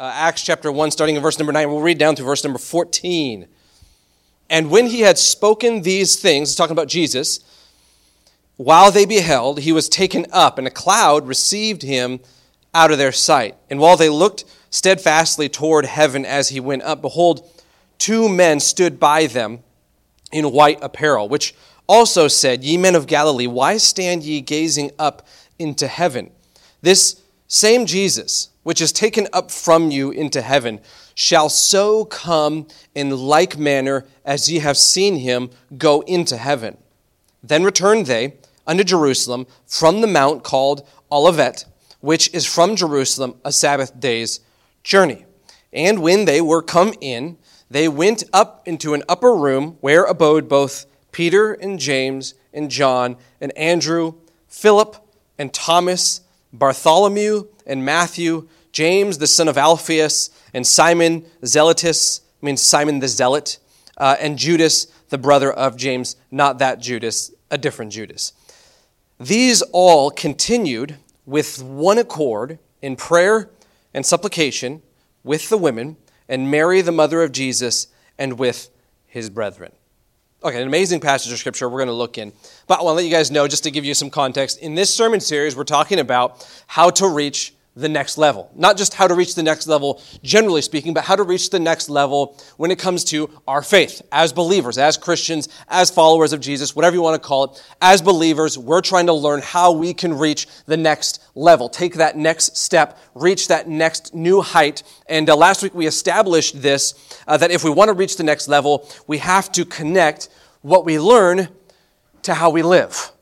uh, Acts chapter 1, starting in verse number 9. We'll read down to verse number 14. And when he had spoken these things, talking about Jesus, while they beheld, he was taken up, and a cloud received him out of their sight. And while they looked steadfastly toward heaven as he went up, behold, two men stood by them in white apparel, which also said, Ye men of Galilee, why stand ye gazing up into heaven? This same Jesus, which is taken up from you into heaven, shall so come in like manner as ye have seen him go into heaven. Then returned they unto Jerusalem from the mount called Olivet, which is from Jerusalem a Sabbath day's journey. And when they were come in, they went up into an upper room where abode both Peter and James and John and Andrew, Philip and Thomas, Bartholomew and Matthew, James the son of Alphaeus, and Simon Zelotes, means Simon the Zealot, uh, and Judas the brother of James, not that Judas, a different Judas. These all continued with one accord in prayer and supplication with the women and Mary, the mother of Jesus, and with his brethren. Okay, an amazing passage of scripture we're going to look in. But I want to let you guys know, just to give you some context, in this sermon series, we're talking about how to reach the next level. Not just how to reach the next level, generally speaking, but how to reach the next level when it comes to our faith as believers, as Christians, as followers of Jesus, whatever you want to call it. As believers, we're trying to learn how we can reach the next level, take that next step, reach that next new height. And uh, last week we established this uh, that if we want to reach the next level, we have to connect what we learn to how we live.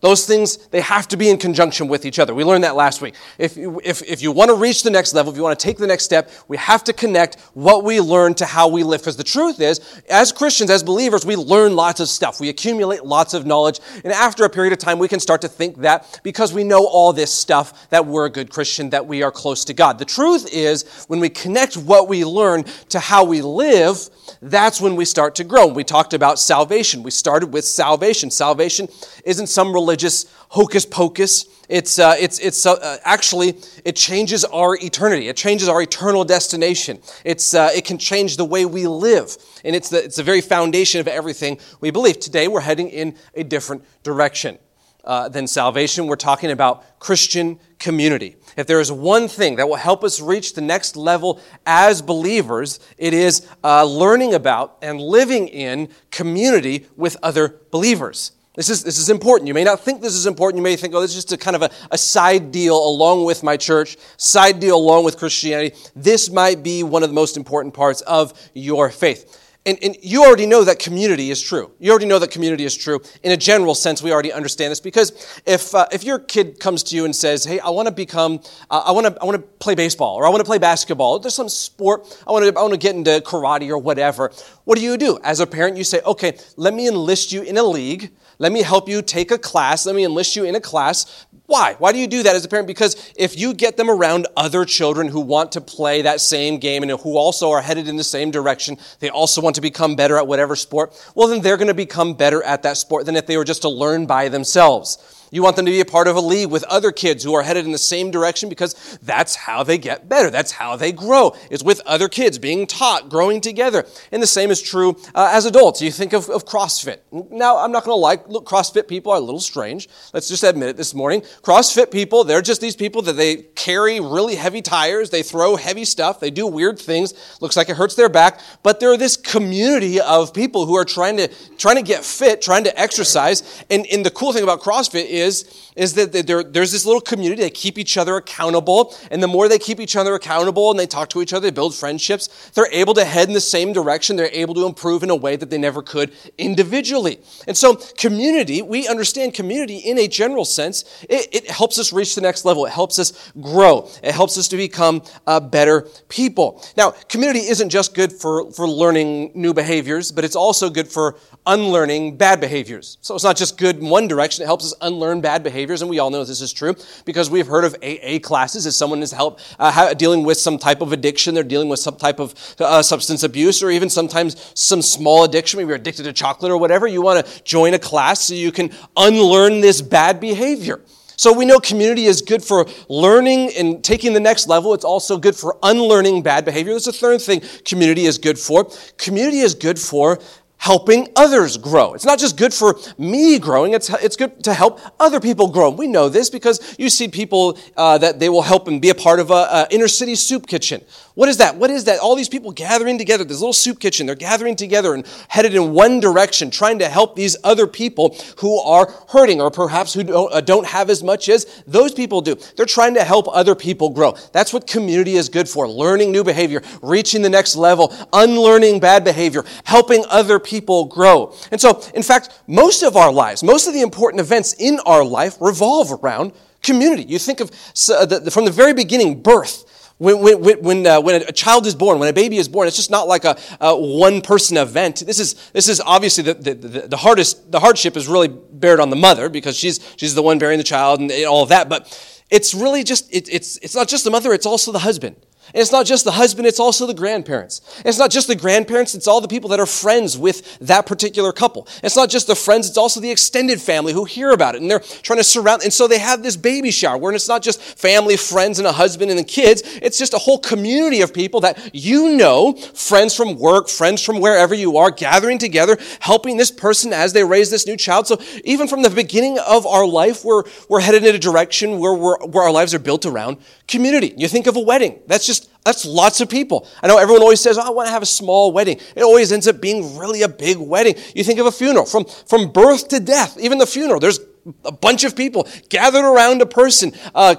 Those things, they have to be in conjunction with each other. We learned that last week. If, if, if you want to reach the next level, if you want to take the next step, we have to connect what we learn to how we live. Because the truth is, as Christians, as believers, we learn lots of stuff. We accumulate lots of knowledge. And after a period of time, we can start to think that because we know all this stuff, that we're a good Christian, that we are close to God. The truth is, when we connect what we learn to how we live, that's when we start to grow. We talked about salvation. We started with salvation. Salvation isn't some religious hocus pocus. It's, uh, it's, it's uh, actually, it changes our eternity. It changes our eternal destination. It's, uh, it can change the way we live. And it's the, it's the very foundation of everything we believe. Today, we're heading in a different direction uh, than salvation. We're talking about Christian community. If there is one thing that will help us reach the next level as believers, it is uh, learning about and living in community with other believers. This is, this is important. You may not think this is important. You may think, oh, this is just a kind of a, a side deal along with my church, side deal along with Christianity. This might be one of the most important parts of your faith. And, and, you already know that community is true. You already know that community is true. In a general sense, we already understand this because if, uh, if your kid comes to you and says, hey, I want to become, uh, I want to I wanna play baseball or I want to play basketball, there's some sport, I want to I wanna get into karate or whatever, what do you do? As a parent, you say, okay, let me enlist you in a league. Let me help you take a class. Let me enlist you in a class why? Why do you do that as a parent? Because if you get them around other children who want to play that same game and who also are headed in the same direction, they also want to become better at whatever sport, well, then they're going to become better at that sport than if they were just to learn by themselves. You want them to be a part of a league with other kids who are headed in the same direction because that's how they get better. That's how they grow. It's with other kids being taught, growing together. And the same is true uh, as adults. You think of, of CrossFit. Now, I'm not going to lie, look, CrossFit people are a little strange. Let's just admit it this morning. CrossFit people, they're just these people that they carry really heavy tires, they throw heavy stuff, they do weird things. Looks like it hurts their back, but they're this community of people who are trying to trying to get fit, trying to exercise. And, and the cool thing about CrossFit is, is that there, there's this little community. They keep each other accountable. And the more they keep each other accountable and they talk to each other, they build friendships, they're able to head in the same direction. They're able to improve in a way that they never could individually. And so, community, we understand community in a general sense. It, it helps us reach the next level. It helps us grow. It helps us to become uh, better people. Now, community isn't just good for, for learning new behaviors, but it's also good for unlearning bad behaviors. So it's not just good in one direction, it helps us unlearn bad behaviors, and we all know this is true because we've heard of AA classes If someone is help, uh, dealing with some type of addiction, they're dealing with some type of uh, substance abuse, or even sometimes some small addiction, maybe you're addicted to chocolate or whatever. You want to join a class so you can unlearn this bad behavior. So we know community is good for learning and taking the next level. It's also good for unlearning bad behavior. There's a third thing community is good for. Community is good for helping others grow. It's not just good for me growing, it's, it's good to help other people grow. We know this because you see people uh, that they will help and be a part of an inner city soup kitchen. What is that? What is that? All these people gathering together, this little soup kitchen, they're gathering together and headed in one direction, trying to help these other people who are hurting or perhaps who don't, uh, don't have as much as those people do. They're trying to help other people grow. That's what community is good for. Learning new behavior, reaching the next level, unlearning bad behavior, helping other people grow. And so, in fact, most of our lives, most of the important events in our life revolve around community. You think of uh, from the very beginning, birth. When, when, when, uh, when, a child is born, when a baby is born, it's just not like a, a one person event. This is, this is obviously the, the, the, hardest, the hardship is really bared on the mother because she's, she's the one bearing the child and all of that. But it's really just, it, it's, it's not just the mother, it's also the husband. And it's not just the husband, it's also the grandparents. And it's not just the grandparents, it's all the people that are friends with that particular couple. And it's not just the friends, it's also the extended family who hear about it and they're trying to surround. And so they have this baby shower where it's not just family, friends, and a husband and the kids. It's just a whole community of people that you know, friends from work, friends from wherever you are, gathering together, helping this person as they raise this new child. So even from the beginning of our life, we're, we're headed in a direction where, where our lives are built around community. You think of a wedding. That's just that's lots of people. I know everyone always says, oh, I want to have a small wedding. It always ends up being really a big wedding. You think of a funeral, from, from birth to death, even the funeral, there's a bunch of people gathered around a person, uh,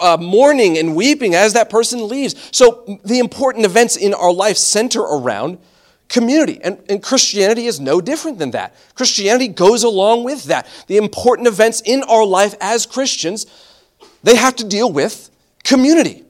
uh, mourning and weeping as that person leaves. So the important events in our life center around community. And, and Christianity is no different than that. Christianity goes along with that. The important events in our life as Christians, they have to deal with community.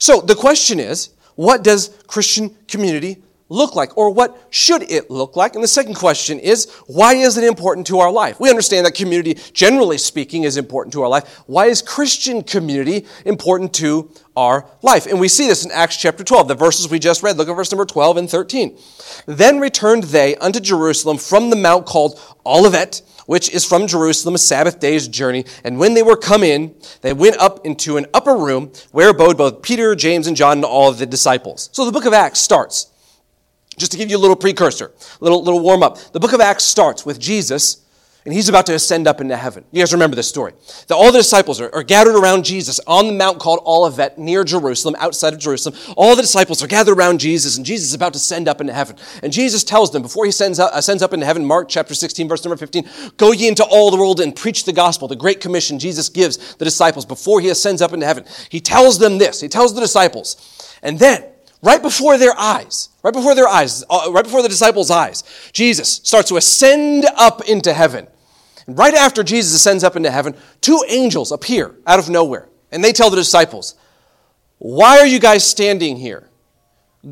So the question is, what does Christian community look like? Or what should it look like? And the second question is, why is it important to our life? We understand that community, generally speaking, is important to our life. Why is Christian community important to our life? And we see this in Acts chapter 12, the verses we just read. Look at verse number 12 and 13. Then returned they unto Jerusalem from the mount called Olivet, which is from Jerusalem, a Sabbath day's journey. And when they were come in, they went up into an upper room where abode both Peter, James, and John, and all the disciples. So the book of Acts starts. Just to give you a little precursor, a little, little warm up. The book of Acts starts with Jesus and he's about to ascend up into heaven. You guys remember this story. That all the disciples are, are, gathered around Jesus on the mount called Olivet near Jerusalem, outside of Jerusalem. All the disciples are gathered around Jesus, and Jesus is about to send up into heaven. And Jesus tells them before he sends up, ascends up into heaven, Mark chapter 16, verse number 15, go ye into all the world and preach the gospel, the great commission Jesus gives the disciples before he ascends up into heaven. He tells them this. He tells the disciples. And then, right before their eyes, right before their eyes, uh, right before the disciples' eyes, Jesus starts to ascend up into heaven. And right after Jesus ascends up into heaven, two angels appear out of nowhere. And they tell the disciples, Why are you guys standing here?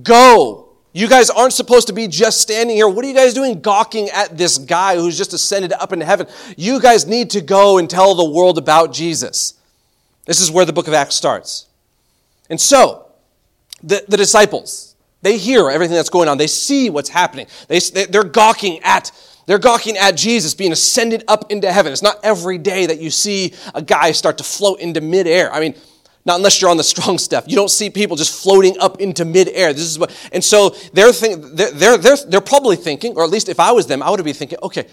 Go. You guys aren't supposed to be just standing here. What are you guys doing gawking at this guy who's just ascended up into heaven? You guys need to go and tell the world about Jesus. This is where the book of Acts starts. And so, the, the disciples, they hear everything that's going on. They see what's happening. They, they're gawking at they're gawking at Jesus being ascended up into heaven. It's not every day that you see a guy start to float into midair. I mean, not unless you're on the strong stuff. You don't see people just floating up into midair. This is what, and so they're, think, they're, they're, they're, they're probably thinking, or at least if I was them, I would be thinking, okay,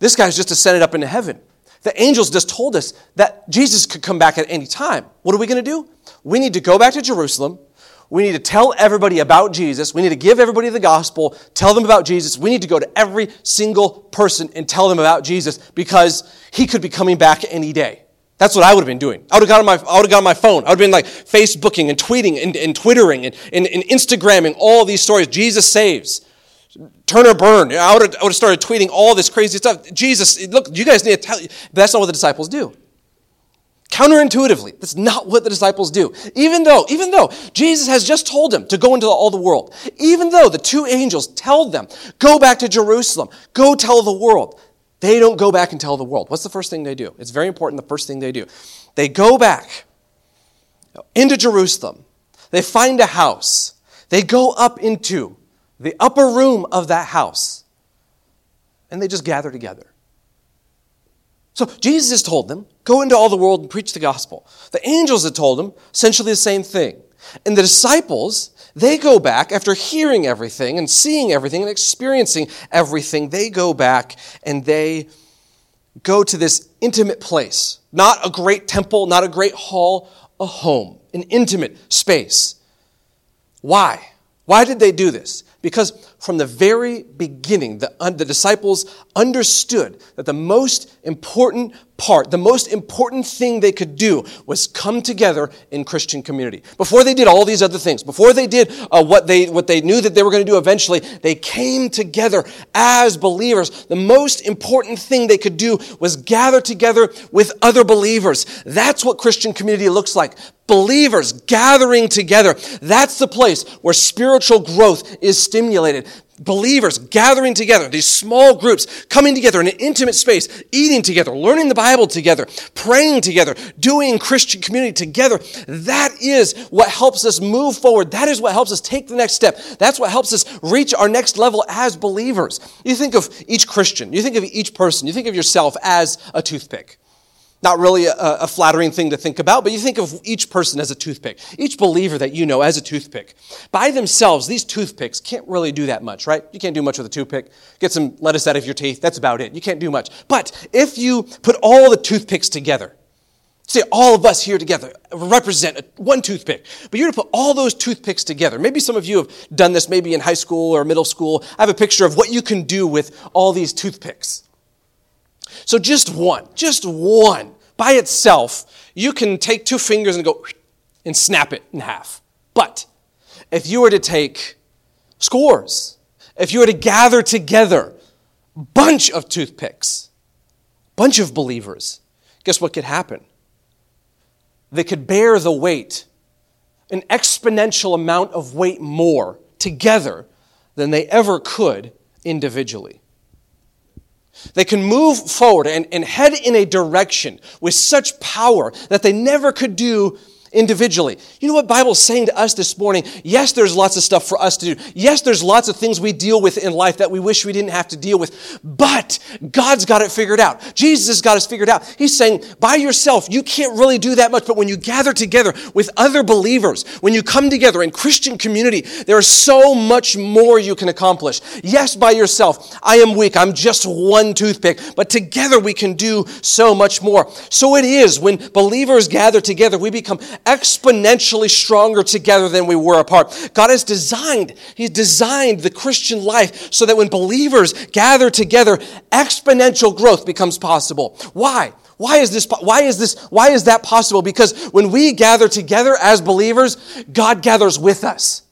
this guy's just ascended up into heaven. The angels just told us that Jesus could come back at any time. What are we going to do? We need to go back to Jerusalem. We need to tell everybody about Jesus. We need to give everybody the gospel, tell them about Jesus. We need to go to every single person and tell them about Jesus because he could be coming back any day. That's what I would have been doing. I would have got on my, I would have got on my phone. I would have been like Facebooking and tweeting and, and Twittering and, and, and Instagramming all these stories. Jesus saves. Turn or burn. I would, have, I would have started tweeting all this crazy stuff. Jesus, look, you guys need to tell that's not what the disciples do. Counterintuitively, that's not what the disciples do. Even though, even though Jesus has just told them to go into all the world, even though the two angels tell them, go back to Jerusalem, go tell the world, they don't go back and tell the world. What's the first thing they do? It's very important, the first thing they do. They go back into Jerusalem. They find a house. They go up into the upper room of that house. And they just gather together. So Jesus has told them, go into all the world and preach the gospel. The angels had told them essentially the same thing. And the disciples, they go back after hearing everything and seeing everything and experiencing everything. They go back and they go to this intimate place. Not a great temple, not a great hall, a home, an intimate space. Why? Why did they do this? Because from the very beginning, the, uh, the disciples understood that the most important part, the most important thing they could do was come together in Christian community. Before they did all these other things, before they did uh, what, they, what they knew that they were going to do eventually, they came together as believers. The most important thing they could do was gather together with other believers. That's what Christian community looks like believers gathering together. That's the place where spiritual growth is stimulated believers gathering together, these small groups coming together in an intimate space, eating together, learning the Bible together, praying together, doing Christian community together. That is what helps us move forward. That is what helps us take the next step. That's what helps us reach our next level as believers. You think of each Christian, you think of each person, you think of yourself as a toothpick. Not really a, a, flattering thing to think about, but you think of each person as a toothpick, each believer that you know as a toothpick. By themselves, these toothpicks can't really do that much, right? You can't do much with a toothpick. Get some lettuce out of your teeth, that's about it. You can't do much. But if you put all the toothpicks together, say all of us here together represent one toothpick, but you're to put all those toothpicks together. Maybe some of you have done this, maybe in high school or middle school. I have a picture of what you can do with all these toothpicks. So just one, just one by itself, you can take two fingers and go and snap it in half. But if you were to take scores, if you were to gather together a bunch of toothpicks, bunch of believers, guess what could happen? They could bear the weight, an exponential amount of weight more together than they ever could individually. They can move forward and, and head in a direction with such power that they never could do individually. You know what Bible's saying to us this morning? Yes, there's lots of stuff for us to do. Yes, there's lots of things we deal with in life that we wish we didn't have to deal with. But God's got it figured out. Jesus has got us figured out. He's saying, by yourself, you can't really do that much. But when you gather together with other believers, when you come together in Christian community, there is so much more you can accomplish. Yes, by yourself, I am weak. I'm just one toothpick. But together we can do so much more. So it is when believers gather together, we become exponentially stronger together than we were apart. God has designed, He's designed the Christian life so that when believers gather together, exponential growth becomes possible. Why? Why is this, why is this, why is that possible? Because when we gather together as believers, God gathers with us.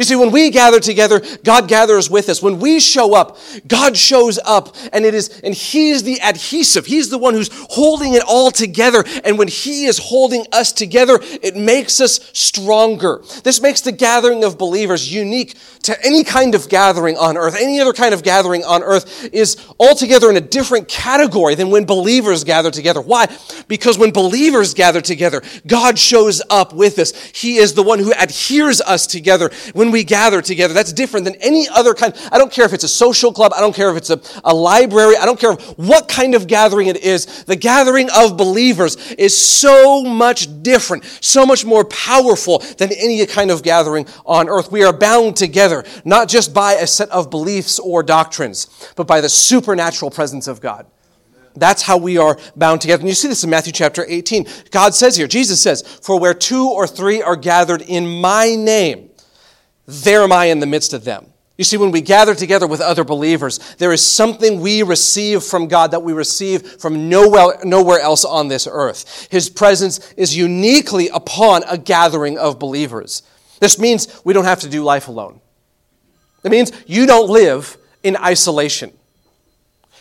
You see, when we gather together, God gathers with us. When we show up, God shows up, and it is, and He is the adhesive. He's the one who's holding it all together. And when He is holding us together, it makes us stronger. This makes the gathering of believers unique to any kind of gathering on earth. Any other kind of gathering on earth is altogether in a different category than when believers gather together. Why? Because when believers gather together, God shows up with us. He is the one who adheres us together. When we gather together. That's different than any other kind. I don't care if it's a social club. I don't care if it's a, a library. I don't care what kind of gathering it is. The gathering of believers is so much different, so much more powerful than any kind of gathering on earth. We are bound together, not just by a set of beliefs or doctrines, but by the supernatural presence of God. That's how we are bound together. And you see this in Matthew chapter 18. God says here, Jesus says, For where two or three are gathered in my name, there am I in the midst of them. You see, when we gather together with other believers, there is something we receive from God that we receive from nowhere, else on this earth. His presence is uniquely upon a gathering of believers. This means we don't have to do life alone. It means you don't live in isolation.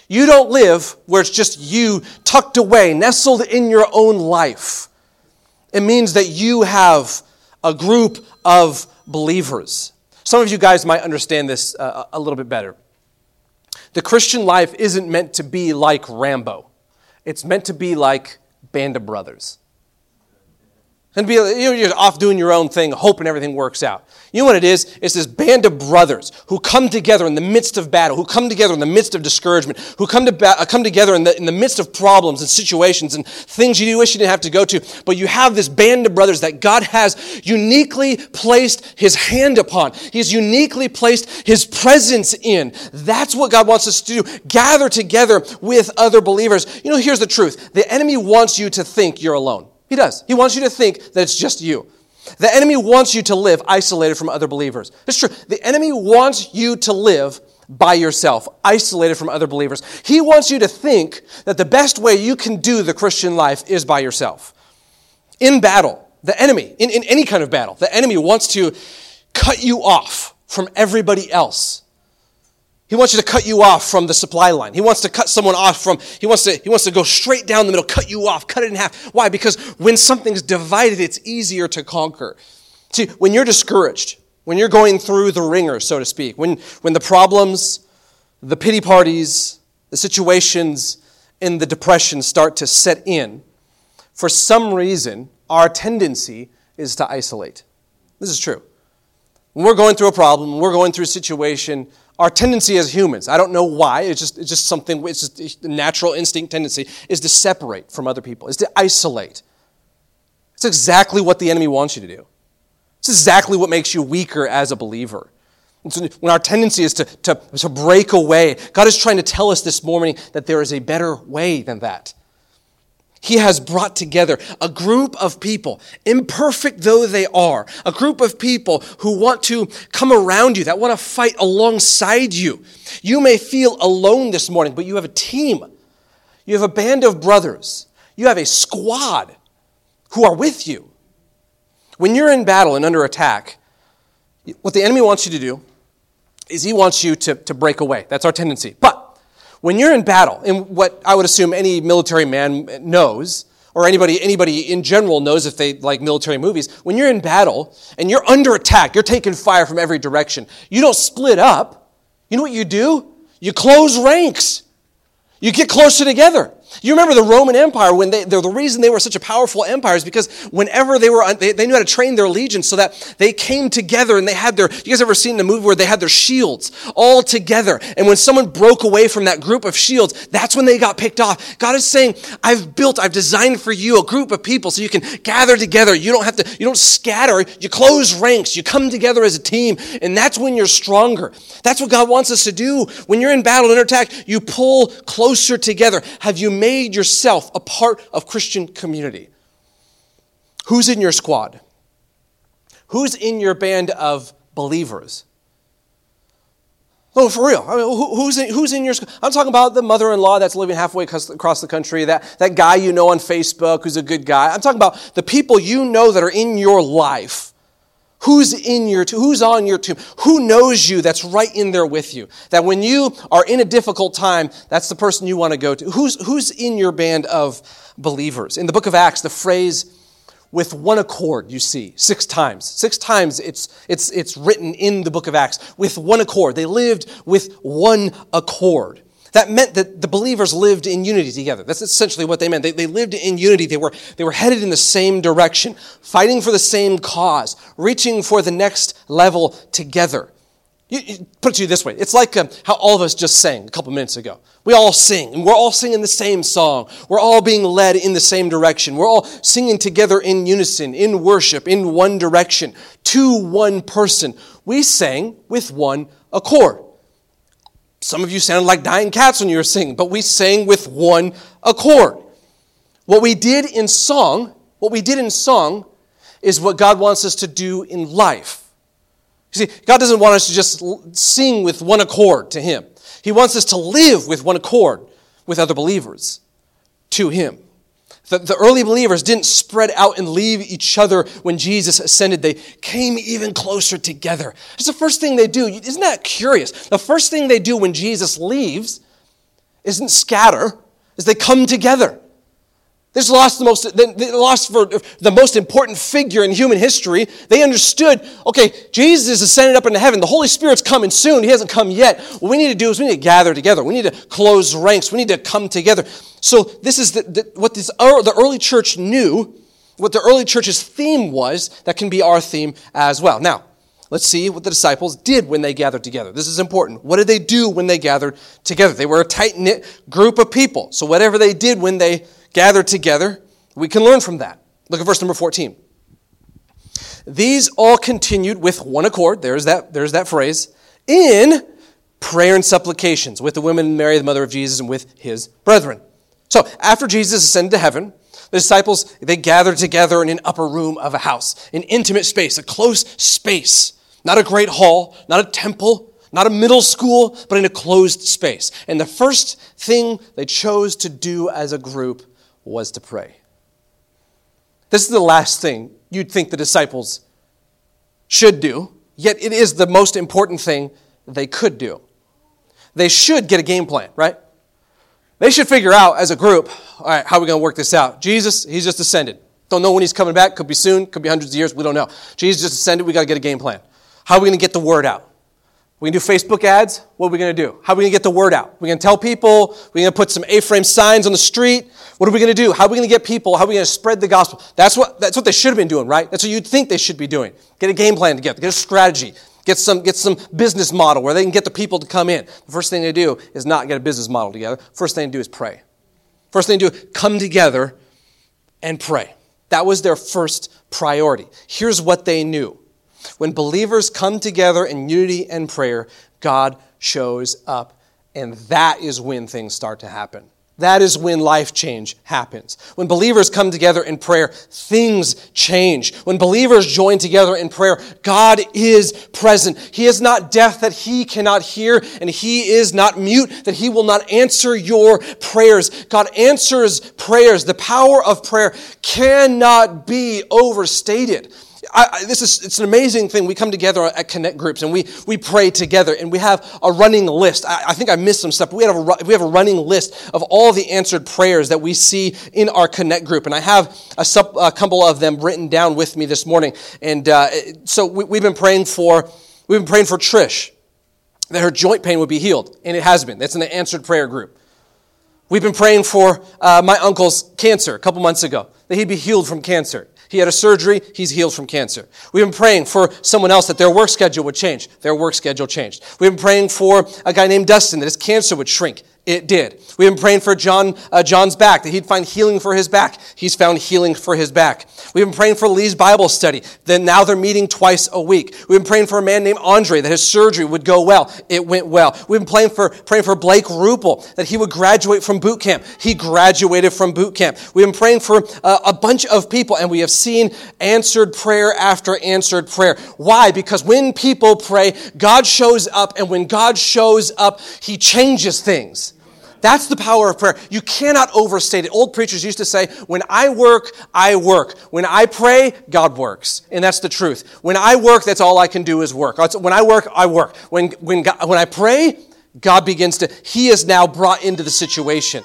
You don't live where it's just you tucked away, nestled in your own life. It means that you have a group of believers. Some of you guys might understand this uh, a little bit better. The Christian life isn't meant to be like Rambo, it's meant to be like Band of Brothers. And be, you're off doing your own thing, hoping everything works out. You know what it is? It's this band of brothers who come together in the midst of battle, who come together in the midst of discouragement, who come, to ba- uh, come together in the, in the midst of problems and situations and things you wish you didn't have to go to. But you have this band of brothers that God has uniquely placed his hand upon. He's uniquely placed his presence in. That's what God wants us to do. Gather together with other believers. You know, here's the truth. The enemy wants you to think you're alone. He does. He wants you to think that it's just you. The enemy wants you to live isolated from other believers. It's true. The enemy wants you to live by yourself, isolated from other believers. He wants you to think that the best way you can do the Christian life is by yourself. In battle, the enemy, in, in any kind of battle, the enemy wants to cut you off from everybody else. He wants you to cut you off from the supply line. He wants to cut someone off from, he wants to, he wants to go straight down the middle, cut you off, cut it in half. Why? Because when something's divided, it's easier to conquer. See, when you're discouraged, when you're going through the ringer, so to speak, when, when the problems, the pity parties, the situations, and the depression start to set in, for some reason, our tendency is to isolate. This is true. When we're going through a problem, we're going through a situation, our tendency as humans, I don't know why, it's just, it's just something, it's just a natural instinct tendency, is to separate from other people, is to isolate. It's exactly what the enemy wants you to do. It's exactly what makes you weaker as a believer. when our tendency is to, to, to break away, God is trying to tell us this morning that there is a better way than that. He has brought together a group of people, imperfect though they are, a group of people who want to come around you, that want to fight alongside you. You may feel alone this morning, but you have a team. You have a band of brothers. You have a squad who are with you. When you're in battle and under attack, what the enemy wants you to do is he wants you to, to break away. That's our tendency. But when you're in battle, and what I would assume any military man knows, or anybody, anybody in general knows if they like military movies, when you're in battle and you're under attack, you're taking fire from every direction, you don't split up. You know what you do? You close ranks. You get closer together. You remember the Roman Empire when they, the reason they were such a powerful empire is because whenever they were, they, they knew how to train their legions so that they came together and they had their, you guys ever seen the movie where they had their shields all together? And when someone broke away from that group of shields, that's when they got picked off. God is saying, I've built, I've designed for you a group of people so you can gather together. You don't have to, you don't scatter, you close ranks, you come together as a team, and that's when you're stronger. That's what God wants us to do. When you're in battle and attack, you pull closer together. Have you made yourself a part of Christian community. Who's in your squad? Who's in your band of believers? Oh, for real. I mean, who's, in, who's in your I'm talking about the mother in law that's living halfway across the country, that, that guy you know on Facebook who's a good guy. I'm talking about the people you know that are in your life Who's in your who's on your tomb? Who knows you that's right in there with you? That when you are in a difficult time, that's the person you want to go to. Who's who's in your band of believers? In the book of Acts, the phrase with one accord you see six times. Six times it's it's it's written in the book of Acts with one accord. They lived with one accord. That meant that the believers lived in unity together. That's essentially what they meant. They, they lived in unity. They were, they were headed in the same direction, fighting for the same cause, reaching for the next level together. You, you, put it to you this way it's like um, how all of us just sang a couple minutes ago. We all sing, and we're all singing the same song. We're all being led in the same direction. We're all singing together in unison, in worship, in one direction, to one person. We sang with one accord. Some of you sounded like dying cats when you were singing, but we sang with one accord. What we did in song, what we did in song is what God wants us to do in life. You see, God doesn't want us to just sing with one accord to Him. He wants us to live with one accord with other believers to Him. The, the early believers didn't spread out and leave each other when Jesus ascended. They came even closer together. It's the first thing they do. Isn't that curious? The first thing they do when Jesus leaves isn't scatter, is they come together. They lost the most, they lost for the most important figure in human history. They understood, okay, Jesus is ascended up into heaven. The Holy Spirit's coming soon. He hasn't come yet. What we need to do is we need to gather together. We need to close ranks. We need to come together. So this is the, the, what this, uh, the early church knew what the early church's theme was, that can be our theme as well. Now, let's see what the disciples did when they gathered together. This is important. What did they do when they gathered together? They were a tight knit group of people. So, whatever they did when they gathered together, we can learn from that. Look at verse number 14. These all continued with one accord, there's that, there's that phrase, in prayer and supplications with the women Mary, the mother of Jesus, and with his brethren. So after Jesus ascended to heaven, the disciples, they gathered together in an upper room of a house, an intimate space, a close space. Not a great hall, not a temple, not a middle school, but in a closed space. And the first thing they chose to do as a group was to pray. This is the last thing you'd think the disciples should do, yet it is the most important thing they could do. They should get a game plan, right? They should figure out as a group, all right, how are we going to work this out? Jesus, he's just ascended. Don't know when he's coming back. Could be soon, could be hundreds of years. We don't know. Jesus just ascended. We got to get a game plan. How are we going to get the word out? We can do Facebook ads. What are we going to do? How are we going to get the word out? We're going to tell people. We're going to put some A-frame signs on the street. What are we going to do? How are we going to get people? How are we going to spread the gospel? That's what, that's what they should have been doing, right? That's what you'd think they should be doing. Get a game plan together. Get a strategy. Get some, get some business model where they can get the people to come in. The first thing they do is not get a business model together. First thing they do is pray. First thing they do, come together and pray. That was their first priority. Here's what they knew. When believers come together in unity and prayer, God shows up. And that is when things start to happen. That is when life change happens. When believers come together in prayer, things change. When believers join together in prayer, God is present. He is not deaf that he cannot hear, and he is not mute that he will not answer your prayers. God answers prayers. The power of prayer cannot be overstated. I, I, this is it's an amazing thing. We come together at connect groups and we we pray together and we have a running list. I, I think I missed some stuff. we have a we have a running list of all the answered prayers that we see in our connect group, and I have a, sub, a couple of them written down with me this morning. And uh, so we, we've been praying for we've been praying for Trish that her joint pain would be healed, and it has been. That's in the answered prayer group. We've been praying for uh, my uncle's cancer a couple months ago, that he'd be healed from cancer. He had a surgery, he's healed from cancer. We've been praying for someone else that their work schedule would change. Their work schedule changed. We've been praying for a guy named Dustin that his cancer would shrink. It did. We've been praying for John, uh, John's back, that he'd find healing for his back. He's found healing for his back. We've been praying for Lee's Bible study. Then now they're meeting twice a week. We've been praying for a man named Andre that his surgery would go well. It went well. We've been praying for, praying for Blake Rupel that he would graduate from boot camp. He graduated from boot camp. We've been praying for uh, a bunch of people and we have seen answered prayer after answered prayer. Why? Because when people pray, God shows up and when God shows up, he changes things. That's the power of prayer. You cannot overstate it. Old preachers used to say, when I work, I work. When I pray, God works. And that's the truth. When I work, that's all I can do is work. When I work, I work. When, when, God, when I pray, God begins to, He is now brought into the situation.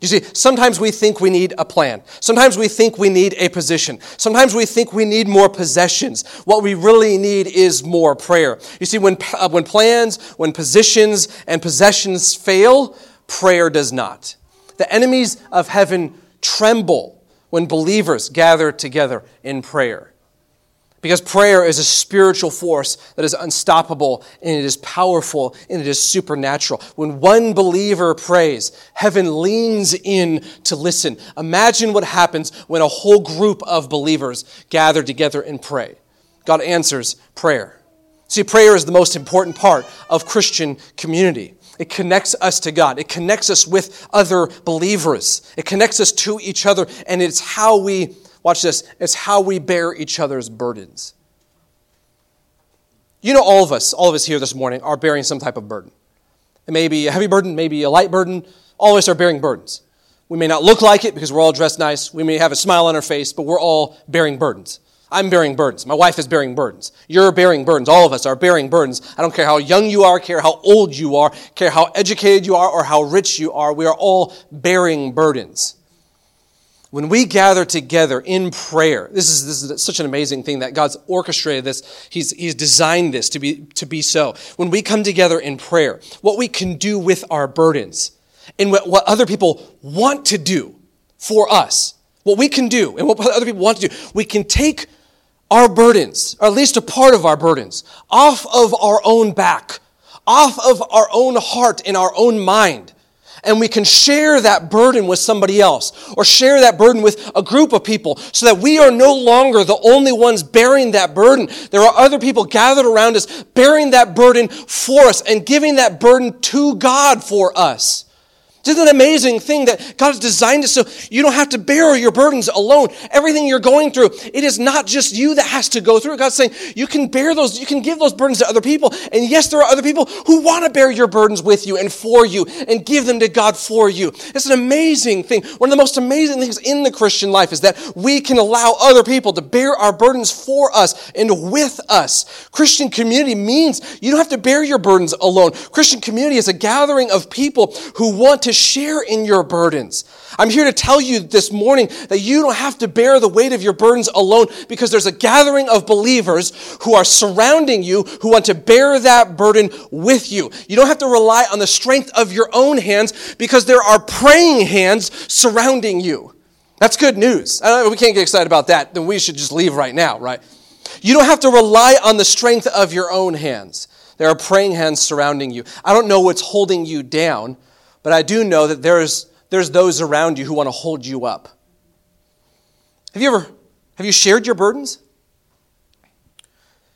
You see, sometimes we think we need a plan. Sometimes we think we need a position. Sometimes we think we need more possessions. What we really need is more prayer. You see, when, uh, when plans, when positions and possessions fail, prayer does not. The enemies of heaven tremble when believers gather together in prayer. Because prayer is a spiritual force that is unstoppable and it is powerful and it is supernatural. When one believer prays, heaven leans in to listen. Imagine what happens when a whole group of believers gather together and pray. God answers prayer. See, prayer is the most important part of Christian community. It connects us to God. It connects us with other believers. It connects us to each other, and it's how we, watch this, it's how we bear each other's burdens. You know, all of us, all of us here this morning are bearing some type of burden. It may be a heavy burden, maybe a light burden. All of us are bearing burdens. We may not look like it because we're all dressed nice. We may have a smile on our face, but we're all bearing burdens. I'm bearing burdens. My wife is bearing burdens. You're bearing burdens. All of us are bearing burdens. I don't care how young you are, care how old you are, care how educated you are, or how rich you are. We are all bearing burdens. When we gather together in prayer, this is, this is such an amazing thing that God's orchestrated this. He's, he's designed this to be, to be so. When we come together in prayer, what we can do with our burdens and what, what other people want to do for us what we can do and what other people want to do, we can take our burdens, or at least a part of our burdens, off of our own back, off of our own heart and our own mind. And we can share that burden with somebody else or share that burden with a group of people so that we are no longer the only ones bearing that burden. There are other people gathered around us bearing that burden for us and giving that burden to God for us. Isn't amazing thing that God has designed it so you don't have to bear your burdens alone? Everything you're going through, it is not just you that has to go through it. God's saying you can bear those, you can give those burdens to other people. And yes, there are other people who want to bear your burdens with you and for you and give them to God for you. It's an amazing thing. One of the most amazing things in the Christian life is that we can allow other people to bear our burdens for us and with us. Christian community means you don't have to bear your burdens alone. Christian community is a gathering of people who want to share in your burdens. I'm here to tell you this morning that you don't have to bear the weight of your burdens alone because there's a gathering of believers who are surrounding you who want to bear that burden with you. You don't have to rely on the strength of your own hands because there are praying hands surrounding you. That's good news. we can't get excited about that. Then we should just leave right now, right? You don't have to rely on the strength of your own hands. There are praying hands surrounding you. I don't know what's holding you down, but I do know that there's, there's those around you who want to hold you up. Have you ever have you shared your burdens?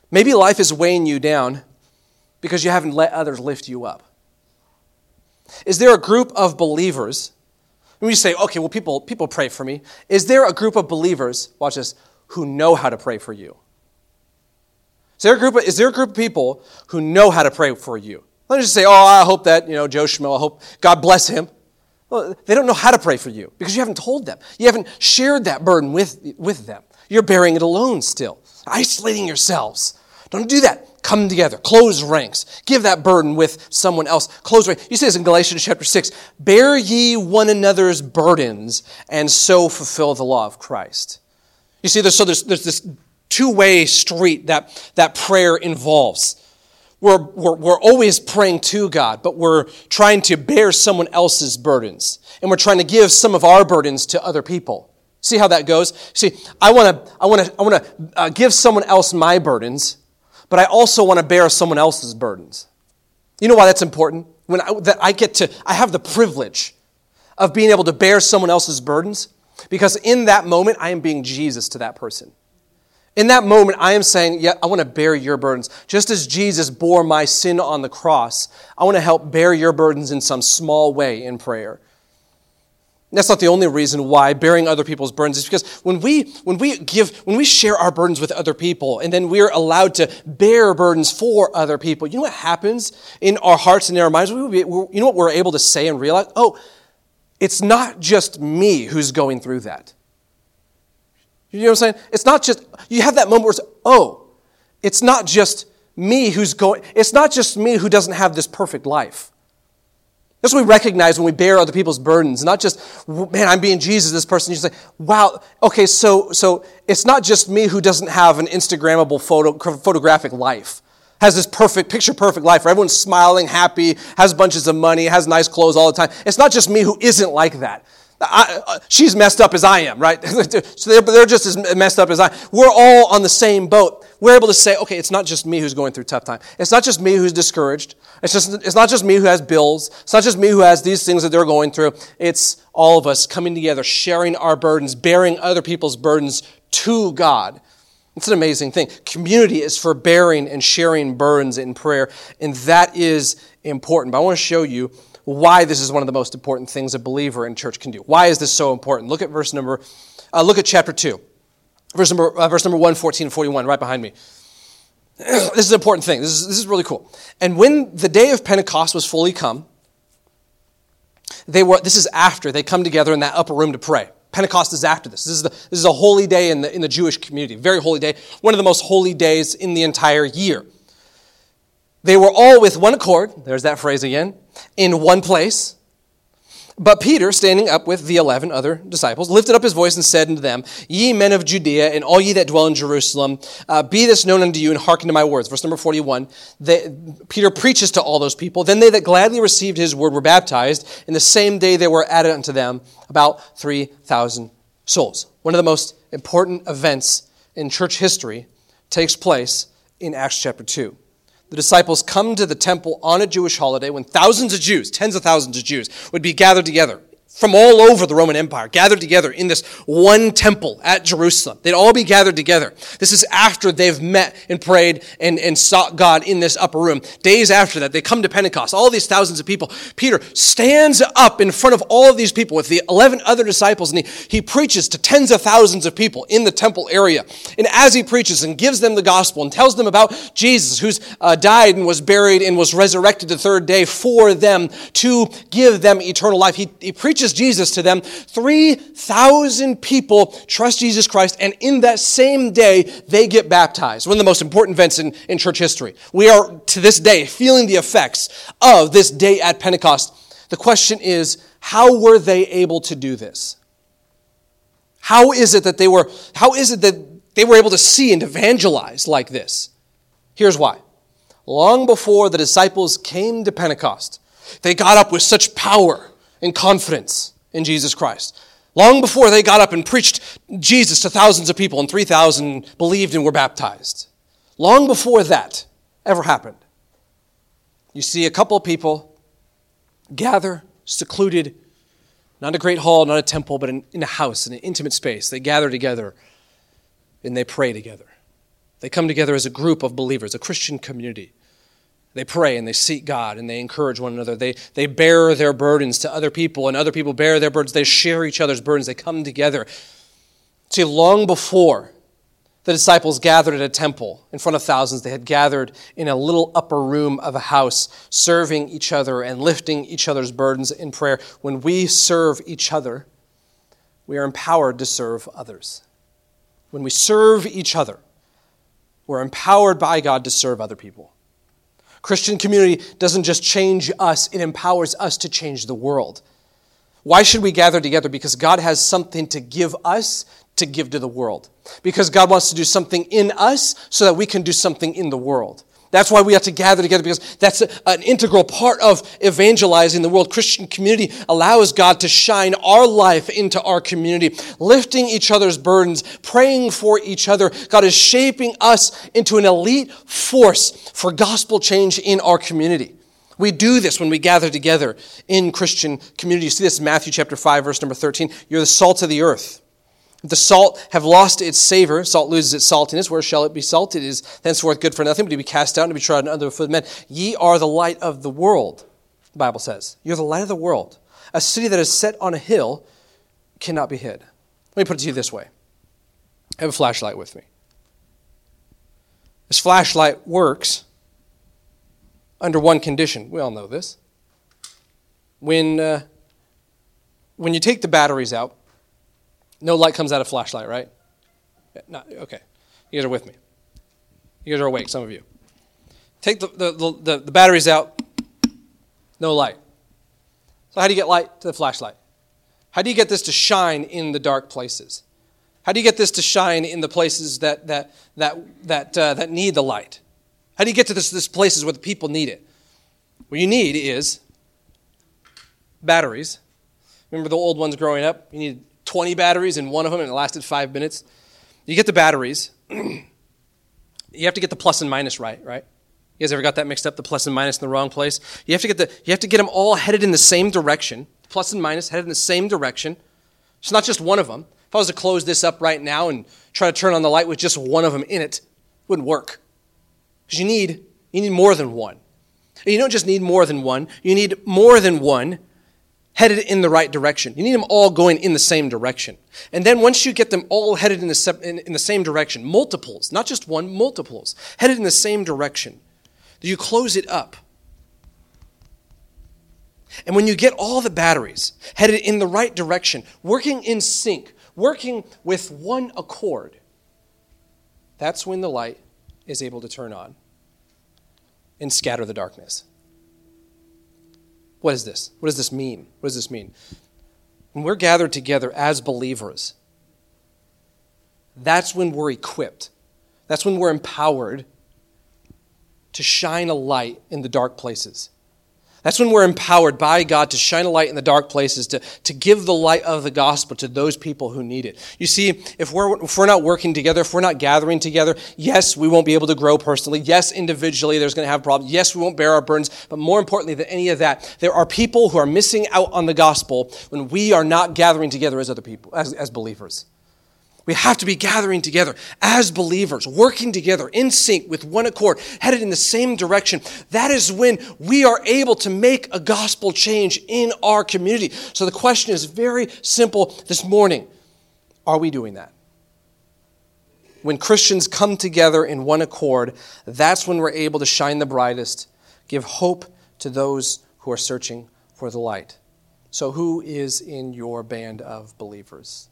Maybe life is weighing you down because you haven't let others lift you up. Is there a group of believers? When you say, okay, well, people, people pray for me. Is there a group of believers, watch this, who know how to pray for you? Is there a group of, is there a group of people who know how to pray for you? Let me just say, oh, I hope that, you know, Joe Schmo, I hope God bless him. Well, they don't know how to pray for you because you haven't told them. You haven't shared that burden with, with them. You're bearing it alone still, isolating yourselves. Don't do that. Come together. Close ranks. Give that burden with someone else. Close ranks. You see this in Galatians chapter 6. Bear ye one another's burdens and so fulfill the law of Christ. You see, there's, so there's, there's this two way street that, that prayer involves we're, we're, we're always praying to God, but we're trying to bear someone else's burdens. And we're trying to give some of our burdens to other people. See how that goes? See, I want to I want to I want to uh, give someone else my burdens, but I also want to bear someone else's burdens. You know why that's important? When I, that I get to I have the privilege of being able to bear someone else's burdens because in that moment I am being Jesus to that person. In that moment, I am saying, Yeah, I want to bear your burdens. Just as Jesus bore my sin on the cross, I want to help bear your burdens in some small way in prayer. That's not the only reason why bearing other people's burdens is because when we, when we give, when we share our burdens with other people and then we're allowed to bear burdens for other people, you know what happens in our hearts and in our minds? We, you know what we're able to say and realize? Oh, it's not just me who's going through that. You know what I'm saying? It's not just, you have that moment where it's, oh, it's not just me who's going, it's not just me who doesn't have this perfect life. That's what we recognize when we bear other people's burdens. Not just, man, I'm being Jesus, this person. You say, wow, okay, so, so it's not just me who doesn't have an Instagrammable photo, photographic life. Has this perfect, picture perfect life where everyone's smiling, happy, has bunches of money, has nice clothes all the time. It's not just me who isn't like that. I, uh, she's messed up as I am, right? so they're, they're just as messed up as I. We're all on the same boat. We're able to say, okay, it's not just me who's going through tough time. It's not just me who's discouraged. It's just, it's not just me who has bills. It's not just me who has these things that they're going through. It's all of us coming together, sharing our burdens, bearing other people's burdens to God. It's an amazing thing. Community is for bearing and sharing burdens in prayer, and that is important. But I want to show you why this is one of the most important things a believer in church can do. Why is this so important? Look at verse number, uh, look at chapter 2. Verse number, uh, verse number 1, 14, 41, right behind me. this is an important thing. This is, this is really cool. And when the day of Pentecost was fully come, they were, this is after they come together in that upper room to pray. Pentecost is after this. This is, the, this is a holy day in the, in the Jewish community, very holy day, one of the most holy days in the entire year. They were all with one accord, there's that phrase again, in one place. But Peter, standing up with the eleven other disciples, lifted up his voice and said unto them, Ye men of Judea, and all ye that dwell in Jerusalem, uh, be this known unto you, and hearken to my words. Verse number 41. They, Peter preaches to all those people. Then they that gladly received his word were baptized, and the same day there were added unto them about 3,000 souls. One of the most important events in church history takes place in Acts chapter 2. The disciples come to the temple on a Jewish holiday when thousands of Jews, tens of thousands of Jews, would be gathered together from all over the Roman Empire, gathered together in this one temple at Jerusalem. They'd all be gathered together. This is after they've met and prayed and, and sought God in this upper room. Days after that, they come to Pentecost, all these thousands of people. Peter stands up in front of all of these people with the 11 other disciples and he, he preaches to tens of thousands of people in the temple area. And as he preaches and gives them the gospel and tells them about Jesus, who's uh, died and was buried and was resurrected the third day for them to give them eternal life, he, he preaches preaches Jesus to them, 3,000 people trust Jesus Christ, and in that same day, they get baptized. One of the most important events in, in church history. We are, to this day, feeling the effects of this day at Pentecost. The question is, how were they able to do this? How is it that they were, how is it that they were able to see and evangelize like this? Here's why. Long before the disciples came to Pentecost, they got up with such power and confidence in Jesus Christ. Long before they got up and preached Jesus to thousands of people, and 3,000 believed and were baptized. Long before that ever happened, you see a couple of people gather, secluded, not a great hall, not a temple, but in, in a house, in an intimate space. They gather together and they pray together. They come together as a group of believers, a Christian community. They pray and they seek God and they encourage one another. They, they bear their burdens to other people and other people bear their burdens. They share each other's burdens. They come together. See, long before the disciples gathered at a temple in front of thousands, they had gathered in a little upper room of a house, serving each other and lifting each other's burdens in prayer. When we serve each other, we are empowered to serve others. When we serve each other, we're empowered by God to serve other people. Christian community doesn't just change us, it empowers us to change the world. Why should we gather together? Because God has something to give us to give to the world. Because God wants to do something in us so that we can do something in the world. That's why we have to gather together because that's a, an integral part of evangelizing the world. Christian community allows God to shine our life into our community, lifting each other's burdens, praying for each other. God is shaping us into an elite force for gospel change in our community. We do this when we gather together in Christian community. You see this in Matthew chapter 5, verse number 13. You're the salt of the earth. The salt have lost its savor. Salt loses its saltiness. Where shall it be salted? It is thenceforth good for nothing, but to be cast out and to be trodden under the foot of men. Ye are the light of the world, the Bible says. You're the light of the world. A city that is set on a hill cannot be hid. Let me put it to you this way I have a flashlight with me. This flashlight works under one condition. We all know this. When, uh, when you take the batteries out, no light comes out of flashlight, right? Not, okay. You guys are with me. You guys are awake, some of you. Take the, the, the, the batteries out, no light. So, how do you get light to the flashlight? How do you get this to shine in the dark places? How do you get this to shine in the places that, that, that, that, uh, that need the light? How do you get to this, this places where the people need it? What you need is batteries. Remember the old ones growing up? You need 20 batteries in one of them and it lasted five minutes. You get the batteries. you have to get the plus and minus right, right? You guys ever got that mixed up, the plus and minus in the wrong place? You have to get, the, you have to get them all headed in the same direction. Plus and minus headed in the same direction. It's not just one of them. If I was to close this up right now and try to turn on the light with just one of them in it, it wouldn't work. Because you need, you need more than one. And you don't just need more than one, you need more than one headed in the right direction. You need them all going in the same direction. And then once you get them all headed in the, se- in, in the same direction, multiples, not just one, multiples, headed in the same direction, you close it up. And when you get all the batteries headed in the right direction, working in sync, working with one accord, that's when the light is able to turn on and scatter the darkness. What is this? What does this mean? What does this mean? When we're gathered together as believers, that's when we're equipped. That's when we're empowered to shine a light in the dark places. That's when we're empowered by God to shine a light in the dark places, to, to give the light of the gospel to those people who need it. You see, if we're, if we're not working together, if we're not gathering together, yes, we won't be able to grow personally. Yes, individually, there's going to have problems. Yes, we won't bear our burdens. But more importantly than any of that, there are people who are missing out on the gospel when we are not gathering together as other people, as, as believers. We have to be gathering together as believers, working together in sync with one accord, headed in the same direction. That is when we are able to make a gospel change in our community. So the question is very simple this morning Are we doing that? When Christians come together in one accord, that's when we're able to shine the brightest, give hope to those who are searching for the light. So, who is in your band of believers?